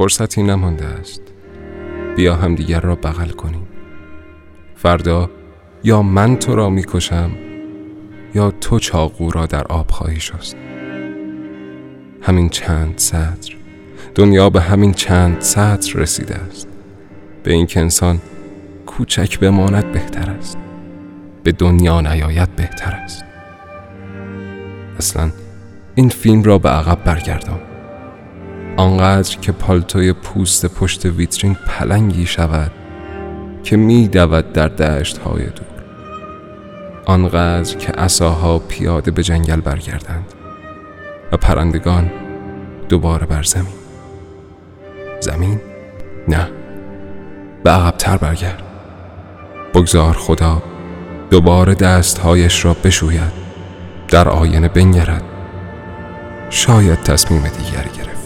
فرصتی نمانده است. بیا هم دیگر را بغل کنیم. فردا یا من تو را می‌کشم یا تو چاقو را در آب خواهی شست. همین چند سطر دنیا به همین چند سطر رسیده است. به اینکه انسان کوچک بماند بهتر است. به دنیا نیاید بهتر است. اصلا این فیلم را به عقب برگردان. آنقدر که پالتوی پوست پشت ویترین پلنگی شود که می دود در دشت های دور. آنقدر که اساها پیاده به جنگل برگردند و پرندگان دوباره بر زمین. زمین؟ نه. به عقبتر برگرد. بگذار خدا دوباره دستهایش را بشوید در آینه بنگرد. شاید تصمیم دیگری گرفت.